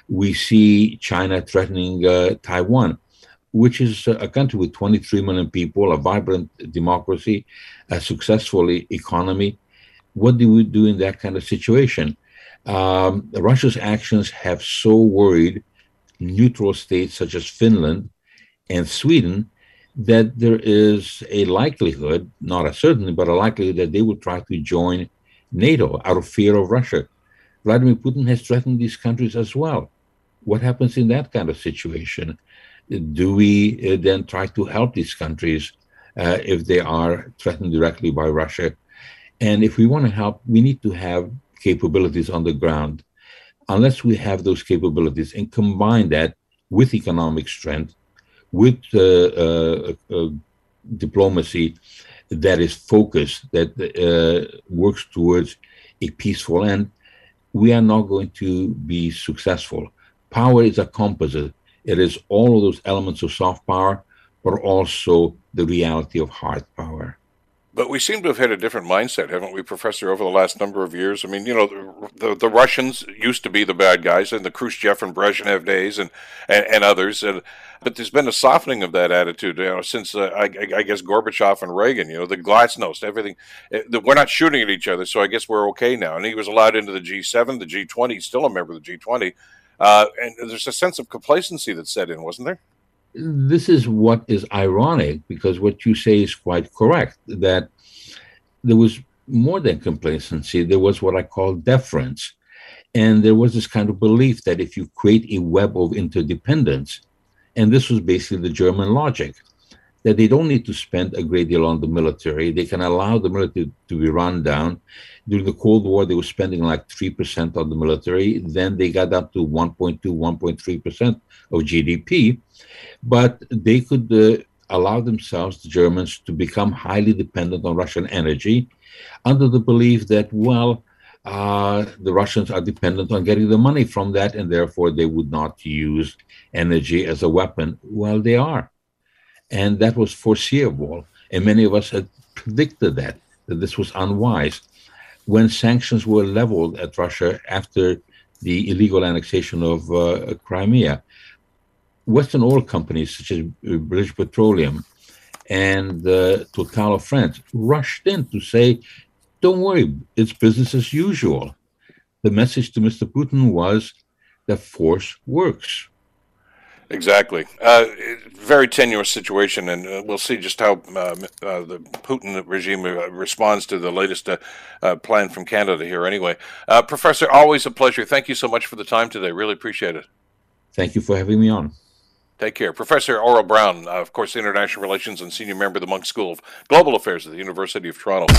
We see China threatening uh, Taiwan, which is a country with 23 million people, a vibrant democracy, a successful economy. What do we do in that kind of situation? Um, Russia's actions have so worried neutral states such as Finland and Sweden that there is a likelihood, not a certainty, but a likelihood that they will try to join NATO out of fear of Russia. Vladimir Putin has threatened these countries as well. What happens in that kind of situation? Do we uh, then try to help these countries uh, if they are threatened directly by Russia? And if we want to help, we need to have capabilities on the ground. Unless we have those capabilities and combine that with economic strength, with uh, uh, diplomacy, that is focused, that uh, works towards a peaceful end, we are not going to be successful. Power is a composite. It is all of those elements of soft power, but also the reality of hard power. But we seem to have had a different mindset, haven't we, Professor, over the last number of years? I mean, you know, the, the, the Russians used to be the bad guys in the Khrushchev and Brezhnev days and, and, and others. And, but there's been a softening of that attitude, you know, since uh, I, I, guess Gorbachev and Reagan, you know, the glasnost, everything. Eh, we're not shooting at each other, so I guess we're okay now. And he was allowed into the G7, the G20, he's still a member of the G20. Uh, and there's a sense of complacency that set in, wasn't there? This is what is ironic because what you say is quite correct that there was more than complacency, there was what I call deference. And there was this kind of belief that if you create a web of interdependence, and this was basically the German logic, that they don't need to spend a great deal on the military. They can allow the military to be run down. During the Cold War, they were spending like 3% on the military. Then they got up to 1.2, 1.3% of GDP. But they could uh, allow themselves, the Germans, to become highly dependent on Russian energy under the belief that, well, uh, the Russians are dependent on getting the money from that, and therefore they would not use energy as a weapon. Well, they are. And that was foreseeable. And many of us had predicted that, that this was unwise. When sanctions were leveled at Russia after the illegal annexation of uh, Crimea, Western oil companies such as uh, British Petroleum and uh, Total of France rushed in to say, don't worry, it's business as usual. The message to Mr. Putin was that force works. Exactly. Uh, very tenuous situation, and uh, we'll see just how uh, uh the Putin regime uh, responds to the latest uh, plan from Canada here. Anyway, Professor, always a pleasure. Thank you so much for the time today. Really appreciate it. Thank you for having me on. Take care. Professor Aurel Braun, uh, of course, International Relations and Senior Member of the Munk School of Global Affairs at the University of Toronto.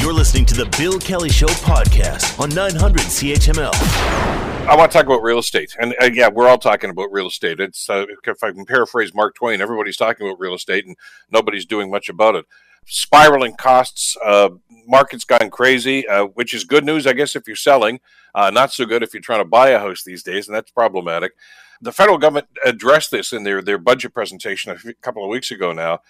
You're listening to the Bill Kelly Show podcast on 900 CHML. I want to talk about real estate. And uh, yeah, we're all talking about real estate. It's uh, If I can paraphrase Mark Twain, everybody's talking about real estate and nobody's doing much about it. Spiraling costs, uh, market's gone crazy, uh, which is good news, I guess, if you're selling. Uh, not so good if you're trying to buy a house these days, and that's problematic the federal government addressed this in their, their budget presentation a couple of weeks ago now.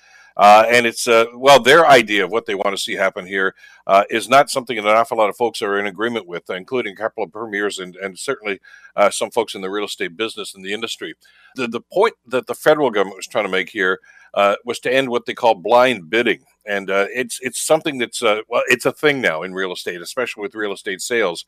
Uh, and it's uh, well, their idea of what they want to see happen here uh, is not something that an awful lot of folks are in agreement with, including a couple of premiers and, and certainly uh, some folks in the real estate business and the industry. The, the point that the federal government was trying to make here uh, was to end what they call blind bidding, and uh, it's it's something that's well, it's a thing now in real estate, especially with real estate sales.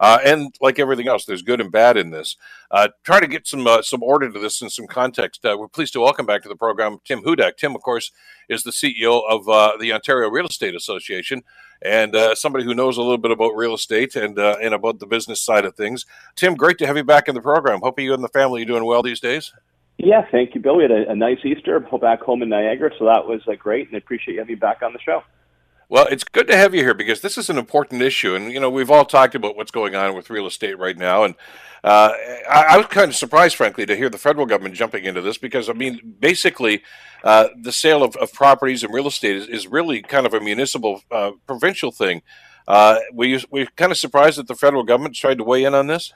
Uh, and like everything else, there's good and bad in this. Uh, try to get some uh, some order to this and some context. Uh, we're pleased to welcome back to the program Tim Hudak. Tim, of course, is the CEO of uh, the Ontario Real Estate Association and uh, somebody who knows a little bit about real estate and and about the business side of things. Tim, great to have you back in the program. Hope you and the family are doing well these days. Yeah, thank you, Bill. We had a, a nice Easter back home in Niagara, so that was great, and I appreciate you having me back on the show. Well, it's good to have you here because this is an important issue, and you know we've all talked about what's going on with real estate right now, and uh, I, I, was kind of surprised, frankly, to hear the federal government jumping into this because I mean, basically, uh, the sale of, of, properties and real estate is, is really kind of a municipal, uh, provincial thing. Uh, we we kind of surprised that the federal government tried to weigh in on this.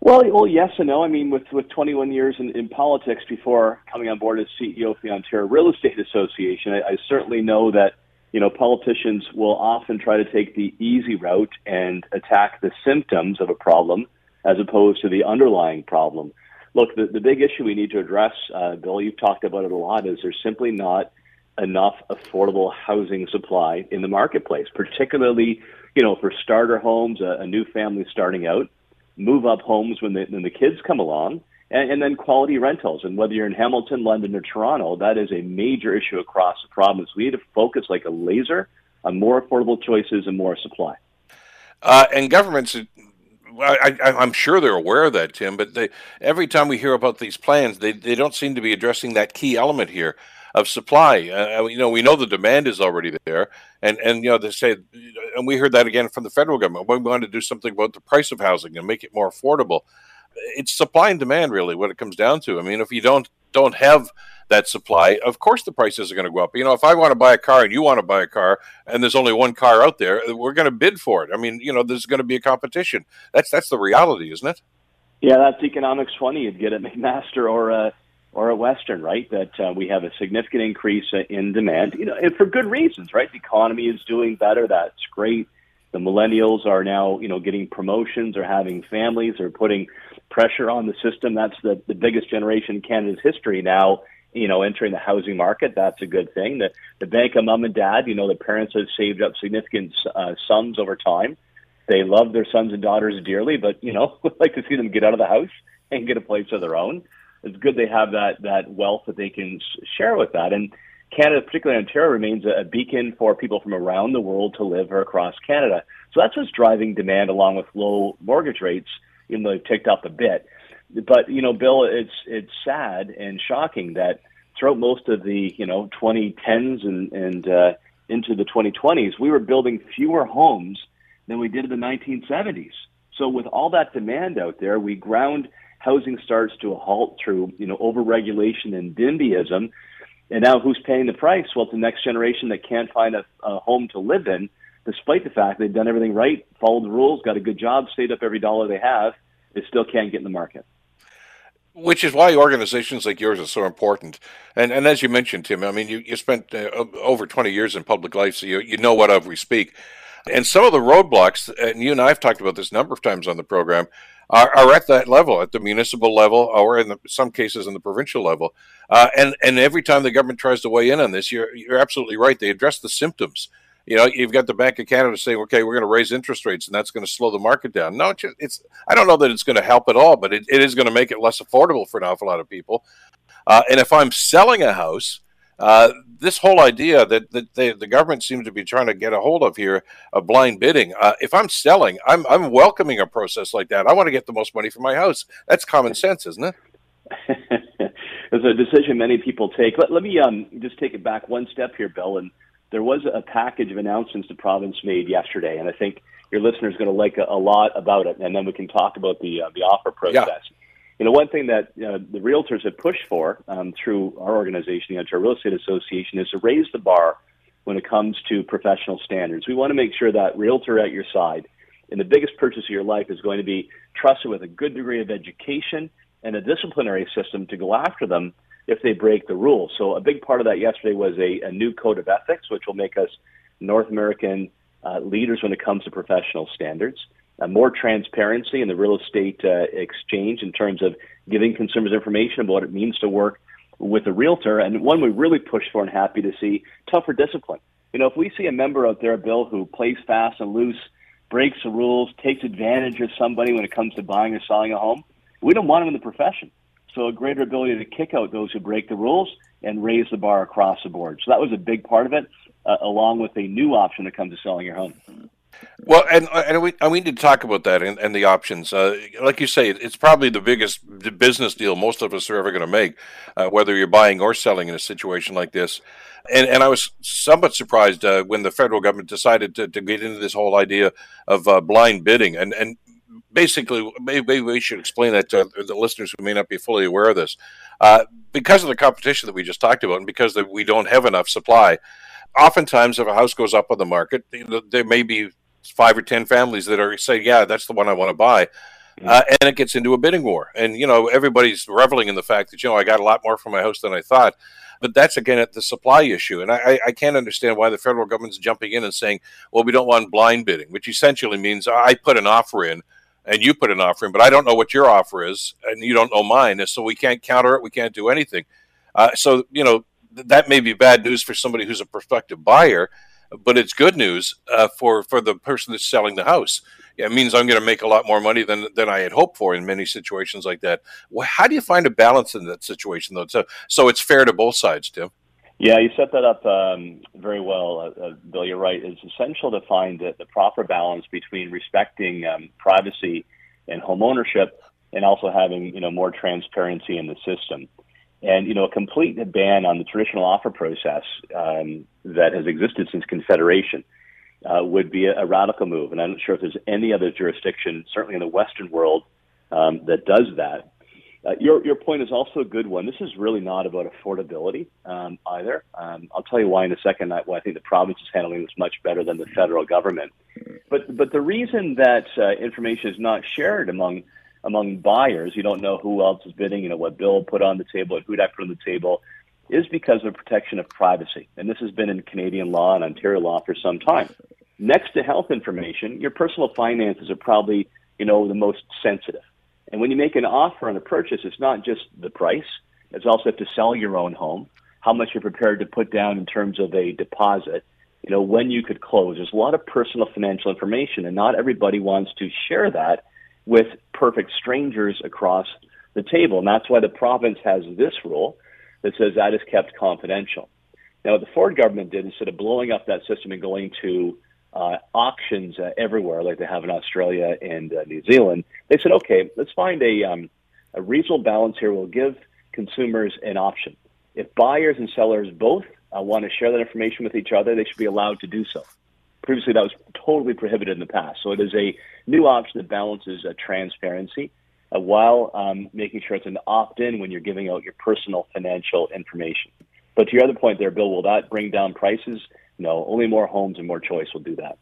Well, well, yes and no. I mean, with with 21 years in, in politics before coming on board as CEO of the Ontario Real Estate Association, I, I certainly know that you know, politicians will often try to take the easy route and attack the symptoms of a problem as opposed to the underlying problem. Look, the, the big issue we need to address, uh, Bill, you've talked about it a lot, is there's simply not enough affordable housing supply in the marketplace, particularly, you know, for starter homes, a, a new family starting out, move up homes when the, when the kids come along, and, and then quality rentals. And whether you're in Hamilton, London, or Toronto, that is a major issue across the province. We need to focus like a laser on more affordable choices and more supply. Uh, and governments, I, am sure they're aware of that, Tim. But they, every time we hear about these plans, they, they don't seem to be addressing that key element here of supply. Uh, you know, we know the demand is already there, and and you know they say, and we heard that again from the federal government. We want to do something about the price of housing and make it more affordable it's supply and demand really what it comes down to. I mean, if you don't don't have that supply, of course the prices are going to go up. You know, if I want to buy a car and you want to buy a car and there's only one car out there, we're going to bid for it. I mean, you know, there's going to be a competition. That's that's the reality, isn't it? Yeah, that's economics 20. You'd get at McMaster or a or a Western, right? That uh, we have a significant increase in demand, you know, and for good reasons, right? The economy is doing better. That's great. The millennials are now, you know, getting promotions or having families or putting pressure on the system. That's the, the biggest generation in Canada's history now, you know, entering the housing market. That's a good thing. The, the bank of mom and dad, you know, the parents have saved up significant uh, sums over time. They love their sons and daughters dearly, but, you know, would like to see them get out of the house and get a place of their own. It's good they have that, that wealth that they can share with that. And Canada, particularly Ontario, remains a, beacon for people from around the world to live or across Canada. So that's what's driving demand along with low mortgage rates even though they've ticked up a bit. But you know, Bill, it's it's sad and shocking that throughout most of the you know 2010s and and uh, into the 2020s, we were building fewer homes than we did in the 1970s. So with all that demand out there, we ground housing starts to a halt through you know overregulation and NIMBYism. And now who's paying the price? Well, it's the next generation that can't find a, a home to live in despite the fact they've done everything right, followed the rules, got a good job, saved up every dollar they have, they still can't get in the market. Which is why organizations like yours are so important. And and as you mentioned, Tim, I mean, you, you spent uh, over 20 years in public life, so you, you know what of we speak. And some of the roadblocks, and you and I have talked about this a number of times on the program, are, are at that level, at the municipal level, or in the, some cases in the provincial level. Uh, and and every time the government tries to weigh in on this, you're you're absolutely right. They address the symptoms you know, you've got the Bank of Canada saying, okay, we're going to raise interest rates and that's going to slow the market down. No, it's, I don't know that it's going to help at all, but it, it is going to make it less affordable for an awful lot of people. Uh, and if I'm selling a house, uh, this whole idea that, that they, the government seems to be trying to get a hold of here, of blind bidding. Uh, if I'm selling, I'm, I'm welcoming a process like that. I want to get the most money for my house. That's common sense, isn't it? it's a decision many people take. Let, let me um, just take it back one step here, Bill, and there was a package of announcements the province made yesterday, and I think your listeners are going to like a, a, lot about it. And then we can talk about the uh, the offer process. Yeah. You know, one thing that uh, the realtors have pushed for um, through our organization, the Ontario Real Estate Association, is to raise the bar when it comes to professional standards. We want to make sure that realtor at your side in the biggest purchase of your life is going to be trusted with a good degree of education and a disciplinary system to go after them if they break the rules. So a big part of that yesterday was a, a new code of ethics, which will make us North American uh, leaders when it comes to professional standards. Uh, more transparency in the real estate uh, exchange in terms of giving consumers information about what it means to work with a realtor. And one we really push for and happy to see tougher discipline. You know, if we see a member out there, Bill, who plays fast and loose, breaks the rules, takes advantage of somebody when it comes to buying or selling a home, we don't want them in the profession. So a greater ability to kick out those who break the rules and raise the bar across the board. So that was a big part of it, uh, along with a new option that comes to selling your home. Well, and and we and we need to talk about that and, and the options. Uh, like you say, it's probably the biggest business deal most of us are ever going to make, uh, whether you're buying or selling in a situation like this. And and I was somewhat surprised uh, when the federal government decided to, to get into this whole idea of uh, blind bidding. And and basically, maybe we should explain that to the listeners who may not be fully aware of this. Uh, because of the competition that we just talked about, and because we don't have enough supply, oftentimes if a house goes up on the market, there may be five or ten families that are saying, "Yeah, that's the one I want to buy." Mm-hmm. Uh, and it gets into a bidding war, and you know everybody's reveling in the fact that you know I got a lot more for my house than I thought. But that's again at the supply issue, and I, I can't understand why the federal government's jumping in and saying, "Well, we don't want blind bidding," which essentially means I put an offer in, and you put an offer in, but I don't know what your offer is, and you don't know mine, and so we can't counter it. We can't do anything. Uh, so you know that may be bad news for somebody who's a prospective buyer but it's good news uh, for for the person that's selling the house. It means I'm going to make a lot more money than than I had hoped for in many situations like that. Well, how do you find a balance in that situation though? So so it's fair to both sides, Tim. Yeah, you set that up um, very well, uh, uh, Bill. You're right. It's essential to find the, the proper balance between respecting um, privacy and home ownership, and also having you know more transparency in the system. And you know, a complete ban on the traditional offer process um, that has existed since Confederation uh, would be a, a, radical move. And I'm not sure if there's any other jurisdiction, certainly in the Western world, um, that does that. Uh, your your point is also a good one. This is really not about affordability um, either. Um, I'll tell you why in a second. I, well, I think the province is handling this much better than the federal government. But but the reason that uh, information is not shared among among buyers, you don't know who else is bidding, you know, what Bill put on the table, what Hudak put on the table, is because of protection of privacy. And this has been in Canadian law and Ontario law for some time. Next to health information, your personal finances are probably, you know, the most sensitive. And when you make an offer on a purchase, it's not just the price. It's also to sell your own home, how much you're prepared to put down in terms of a deposit, you know, when you could close. There's a lot of personal financial information, and not everybody wants to share that with perfect strangers across the table. And that's why the province has this rule that says that is kept confidential. Now, what the Ford government did, instead of blowing up that system and going to uh, auctions uh, everywhere, like they have in Australia and uh, New Zealand, they said, okay, let's find a, um, a reasonable balance here. We'll give consumers an option. If buyers and sellers both uh, want to share that information with each other, they should be allowed to do so. Previously, that was totally prohibited in the past. So it is a new option that balances uh, transparency uh, while um, making sure it's an opt-in when you're giving out your personal financial information. But to your other point there, Bill, will that bring down prices? No, only more homes and more choice will do that.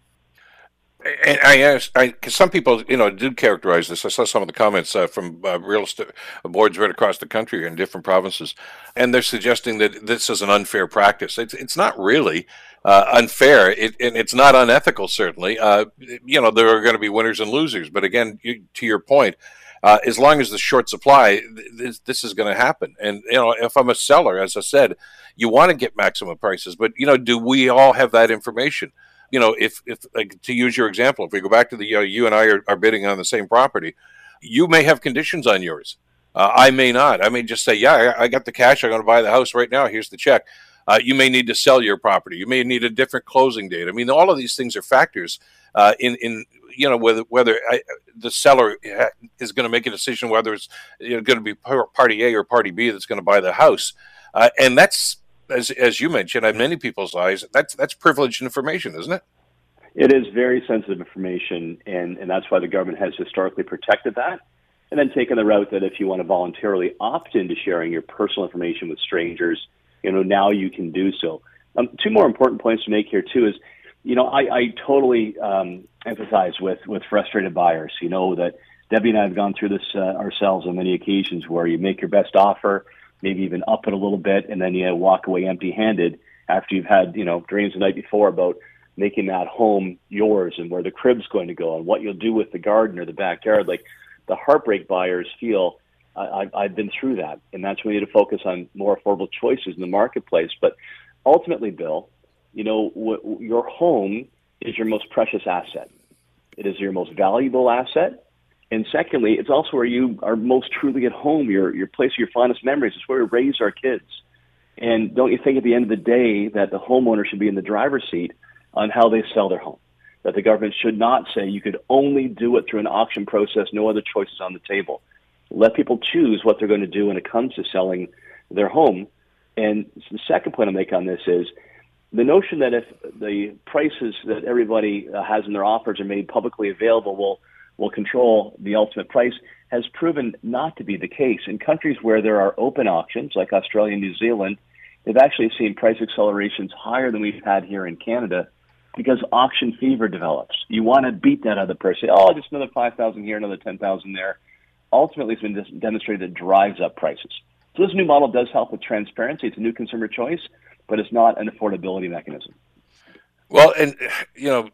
And I asked, because some people, you know, did characterize this. I saw some of the comments uh, from uh, real estate boards right across the country in different provinces, and they're suggesting that this is an unfair practice. It's, it's not really uh, unfair, it, and it's not unethical. Certainly, uh, you know, there are going to be winners and losers. But again, you, to your point, uh, as long as the short supply, this, this is going to happen. And you know, if I'm a seller, as I said, you want to get maximum prices, but you know, do we all have that information? you know, if if like, to use your example, if we go back to the you, know, you and I are, are bidding on the same property, you may have conditions on yours. Uh, I may not. I may just say, yeah, I, I got the cash. I'm going to buy the house right now. Here's the check. Uh, you may need to sell your property. You may need a different closing date. I mean, all of these things are factors uh, in in you know whether whether I, the seller is going to make a decision whether it's you know, going to be party A or party B that's going to buy the house, uh, and that's as as you mentioned, in many people's eyes, that's that's privileged information, isn't it? It is very sensitive information, and and that's why the government has historically protected that, and then taken the route that if you want to voluntarily opt into sharing your personal information with strangers, you know now you can do so. Um, two more important points to make here too is, you know, I, I totally um, empathize with with frustrated buyers. You know that Debbie and I have gone through this uh, ourselves on many occasions where you make your best offer maybe even up it a little bit, and then you walk away empty-handed after you've had you know dreams the night before about making that home yours and where the crib's going to go and what you'll do with the garden or the backyard. Like the heartbreak buyers feel. I, I've been through that, and that's when we need to focus on more affordable choices in the marketplace. But ultimately, Bill, you know, w- your home is your most precious asset. It is your most valuable asset. And secondly, it's also where you are most truly at home, your, your place of your fondest memories. It's where we raise our kids. And don't you think at the end of the day that the homeowner should be in the driver's seat on how they sell their home? That the government should not say you could only do it through an auction process, no other choices on the table. Let people choose what they're going to do when it comes to selling their home. And the second point I'll make on this is the notion that if the prices that everybody uh, has in their offers are made publicly available will will control the ultimate price has proven not to be the case. In countries where there are open auctions, like Australia and New Zealand, they've actually seen price accelerations higher than we've had here in Canada because auction fever develops. You want to beat that other person. Oh, just another 5,000 here, another 10,000 there. Ultimately, it's been demonstrated that drives up prices. So this new model does help with transparency. It's a new consumer choice, but it's not an affordability mechanism. Well, and you know,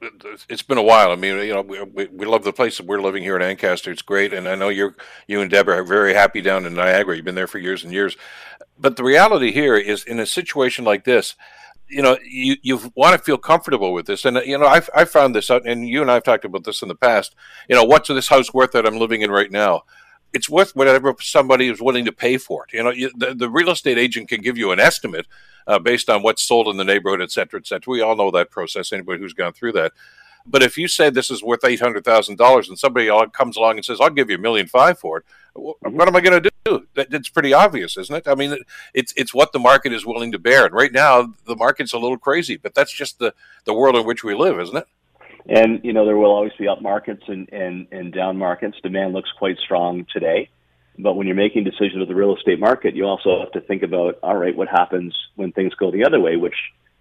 it's been a while. I mean, you know, we, we love the place that we're living here in Ancaster. It's great, and I know you're you and Deborah are very happy down in Niagara. You've been there for years and years. But the reality here is, in a situation like this, you know, you you want to feel comfortable with this, and you know, I've I found this out, and you and I've talked about this in the past. You know, what's this house worth that I'm living in right now? It's worth whatever somebody is willing to pay for it. You know, you, the, the real estate agent can give you an estimate uh, based on what's sold in the neighborhood, et cetera, et cetera. We all know that process. Anybody who's gone through that. But if you say this is worth eight hundred thousand dollars, and somebody comes along and says, "I'll give you a million five for it," what am I going to do? That, that's pretty obvious, isn't it? I mean, it's it's what the market is willing to bear. And right now, the market's a little crazy, but that's just the the world in which we live, isn't it? And you know there will always be up markets and, and, and down markets. Demand looks quite strong today, but when you're making decisions with the real estate market, you also have to think about all right, what happens when things go the other way, which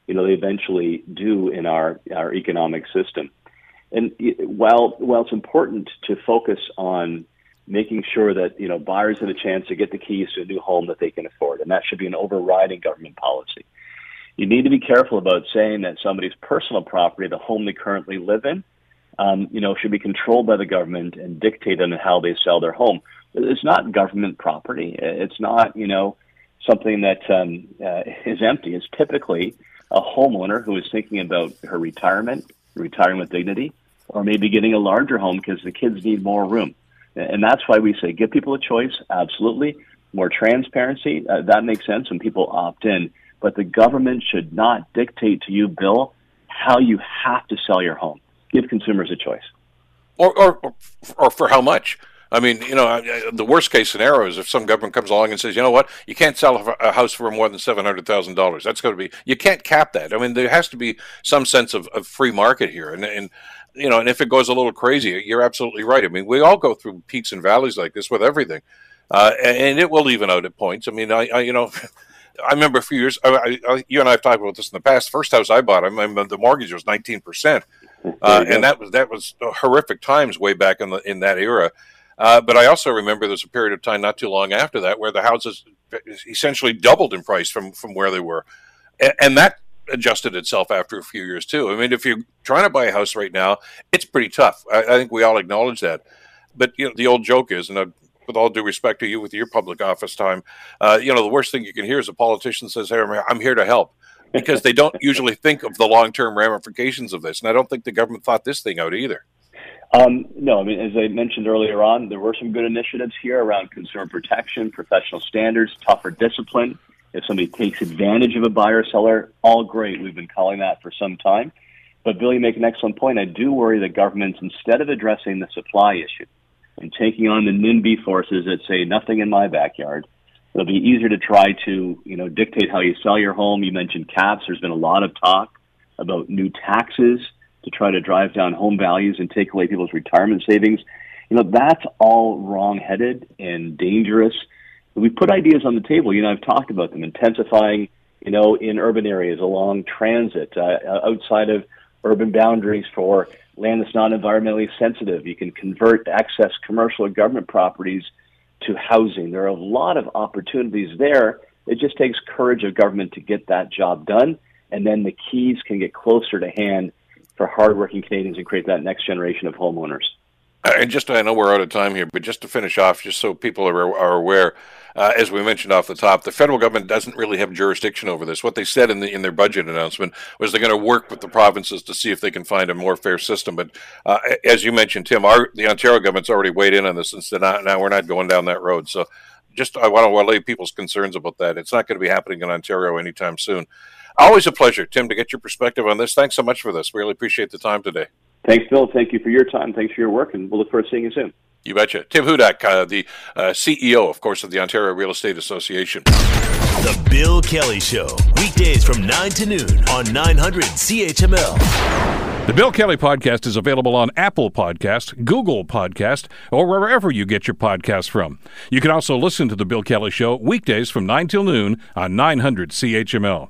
you know they eventually do in our our economic system. And while while it's important to focus on making sure that you know buyers have a chance to get the keys to a new home that they can afford, and that should be an overriding government policy you need to be careful about saying that somebody's personal property, the home they currently live in, um, you know, should be controlled by the government and dictated on how they sell their home. It's not government property. It's not, you know, something that um, uh, is empty. It's typically a homeowner who is thinking about her retirement, retiring with dignity, or maybe getting a larger home because the kids need more room. And that's why we say give people a choice. Absolutely, more transparency. Uh, that makes sense when people opt in but the government should not dictate to you, Bill, how you have to sell your home. Give consumers a choice. Or, or, or for how much? I mean, you know, the worst case scenario is if some government comes along and says, you know what, you can't sell a house for more than seven hundred thousand dollars. That's going to be you can't cap that. I mean, there has to be some sense of, of free market here, and, and you know, and if it goes a little crazy, you're absolutely right. I mean, we all go through peaks and valleys like this with everything, uh, and, and, it will even out at points. I mean, I, I you know. I remember a few years. I, I, you and I have talked about this in the past. First house I bought, I remember the mortgage was nineteen percent, uh, and that was that was horrific times way back in the in that era. Uh, but I also remember there's a period of time not too long after that where the houses essentially doubled in price from from where they were, and, and that adjusted itself after a few years too. I mean, if you're trying to buy a house right now, it's pretty tough. I, I think we all acknowledge that. But you know, the old joke is, and I've with all due respect to you with your public office time, uh, you know, the worst thing you can hear is a politician says, "Hey, I'm here to help," because they don't usually think of the long-term ramifications of this, and I don't think the government thought this thing out either. Um, no, I mean, as I mentioned earlier on, there were some good initiatives here around consumer protection, professional standards, tougher discipline. If somebody takes advantage of a buyer seller, all great. We've been calling that for some time. But Bill, you make an excellent point. I do worry that governments, instead of addressing the supply issue, and taking on the NIMBY forces that say nothing in my backyard. It'll be easier to try to, you know, dictate how you sell your home. You mentioned caps. There's been a lot of talk about new taxes to try to drive down home values and take away people's retirement savings. You know, that's all wrong-headed and dangerous. We put ideas on the table. You know, I've talked about them intensifying, you know, in urban areas along transit, uh, outside of urban boundaries for land that's not environmentally sensitive. You can convert excess commercial or government properties to housing. There are a lot of opportunities there. It just takes courage of government to get that job done, and then the keys can get closer to hand for hardworking Canadians and create that next generation of homeowners. And just I know we're out of time here, but just to finish off, just so people are, are aware, uh, as we mentioned off the top, the federal government doesn't really have jurisdiction over this. What they said in the in their budget announcement was they're going to work with the provinces to see if they can find a more fair system. But uh, as you mentioned, Tim, our the Ontario government's already weighed in on this and said now, now we're not going down that road. So just I want to allay people's concerns about that. It's not going to be happening in Ontario anytime soon. Always a pleasure, Tim, to get your perspective on this. Thanks so much for this. We really appreciate the time today. Thanks, Bill. Thank you for your time. Thanks for your work, and we'll look forward to seeing you soon. You betcha. Tim Hudak, uh, the uh, CEO, of course, of the Ontario Real Estate Association. The Bill Kelly Show, weekdays from 9 to noon on 900 CHML. The Bill Kelly Podcast is available on Apple Podcast, Google Podcast, or wherever you get your podcasts from. You can also listen to The Bill Kelly Show weekdays from 9 till noon on 900 CHML.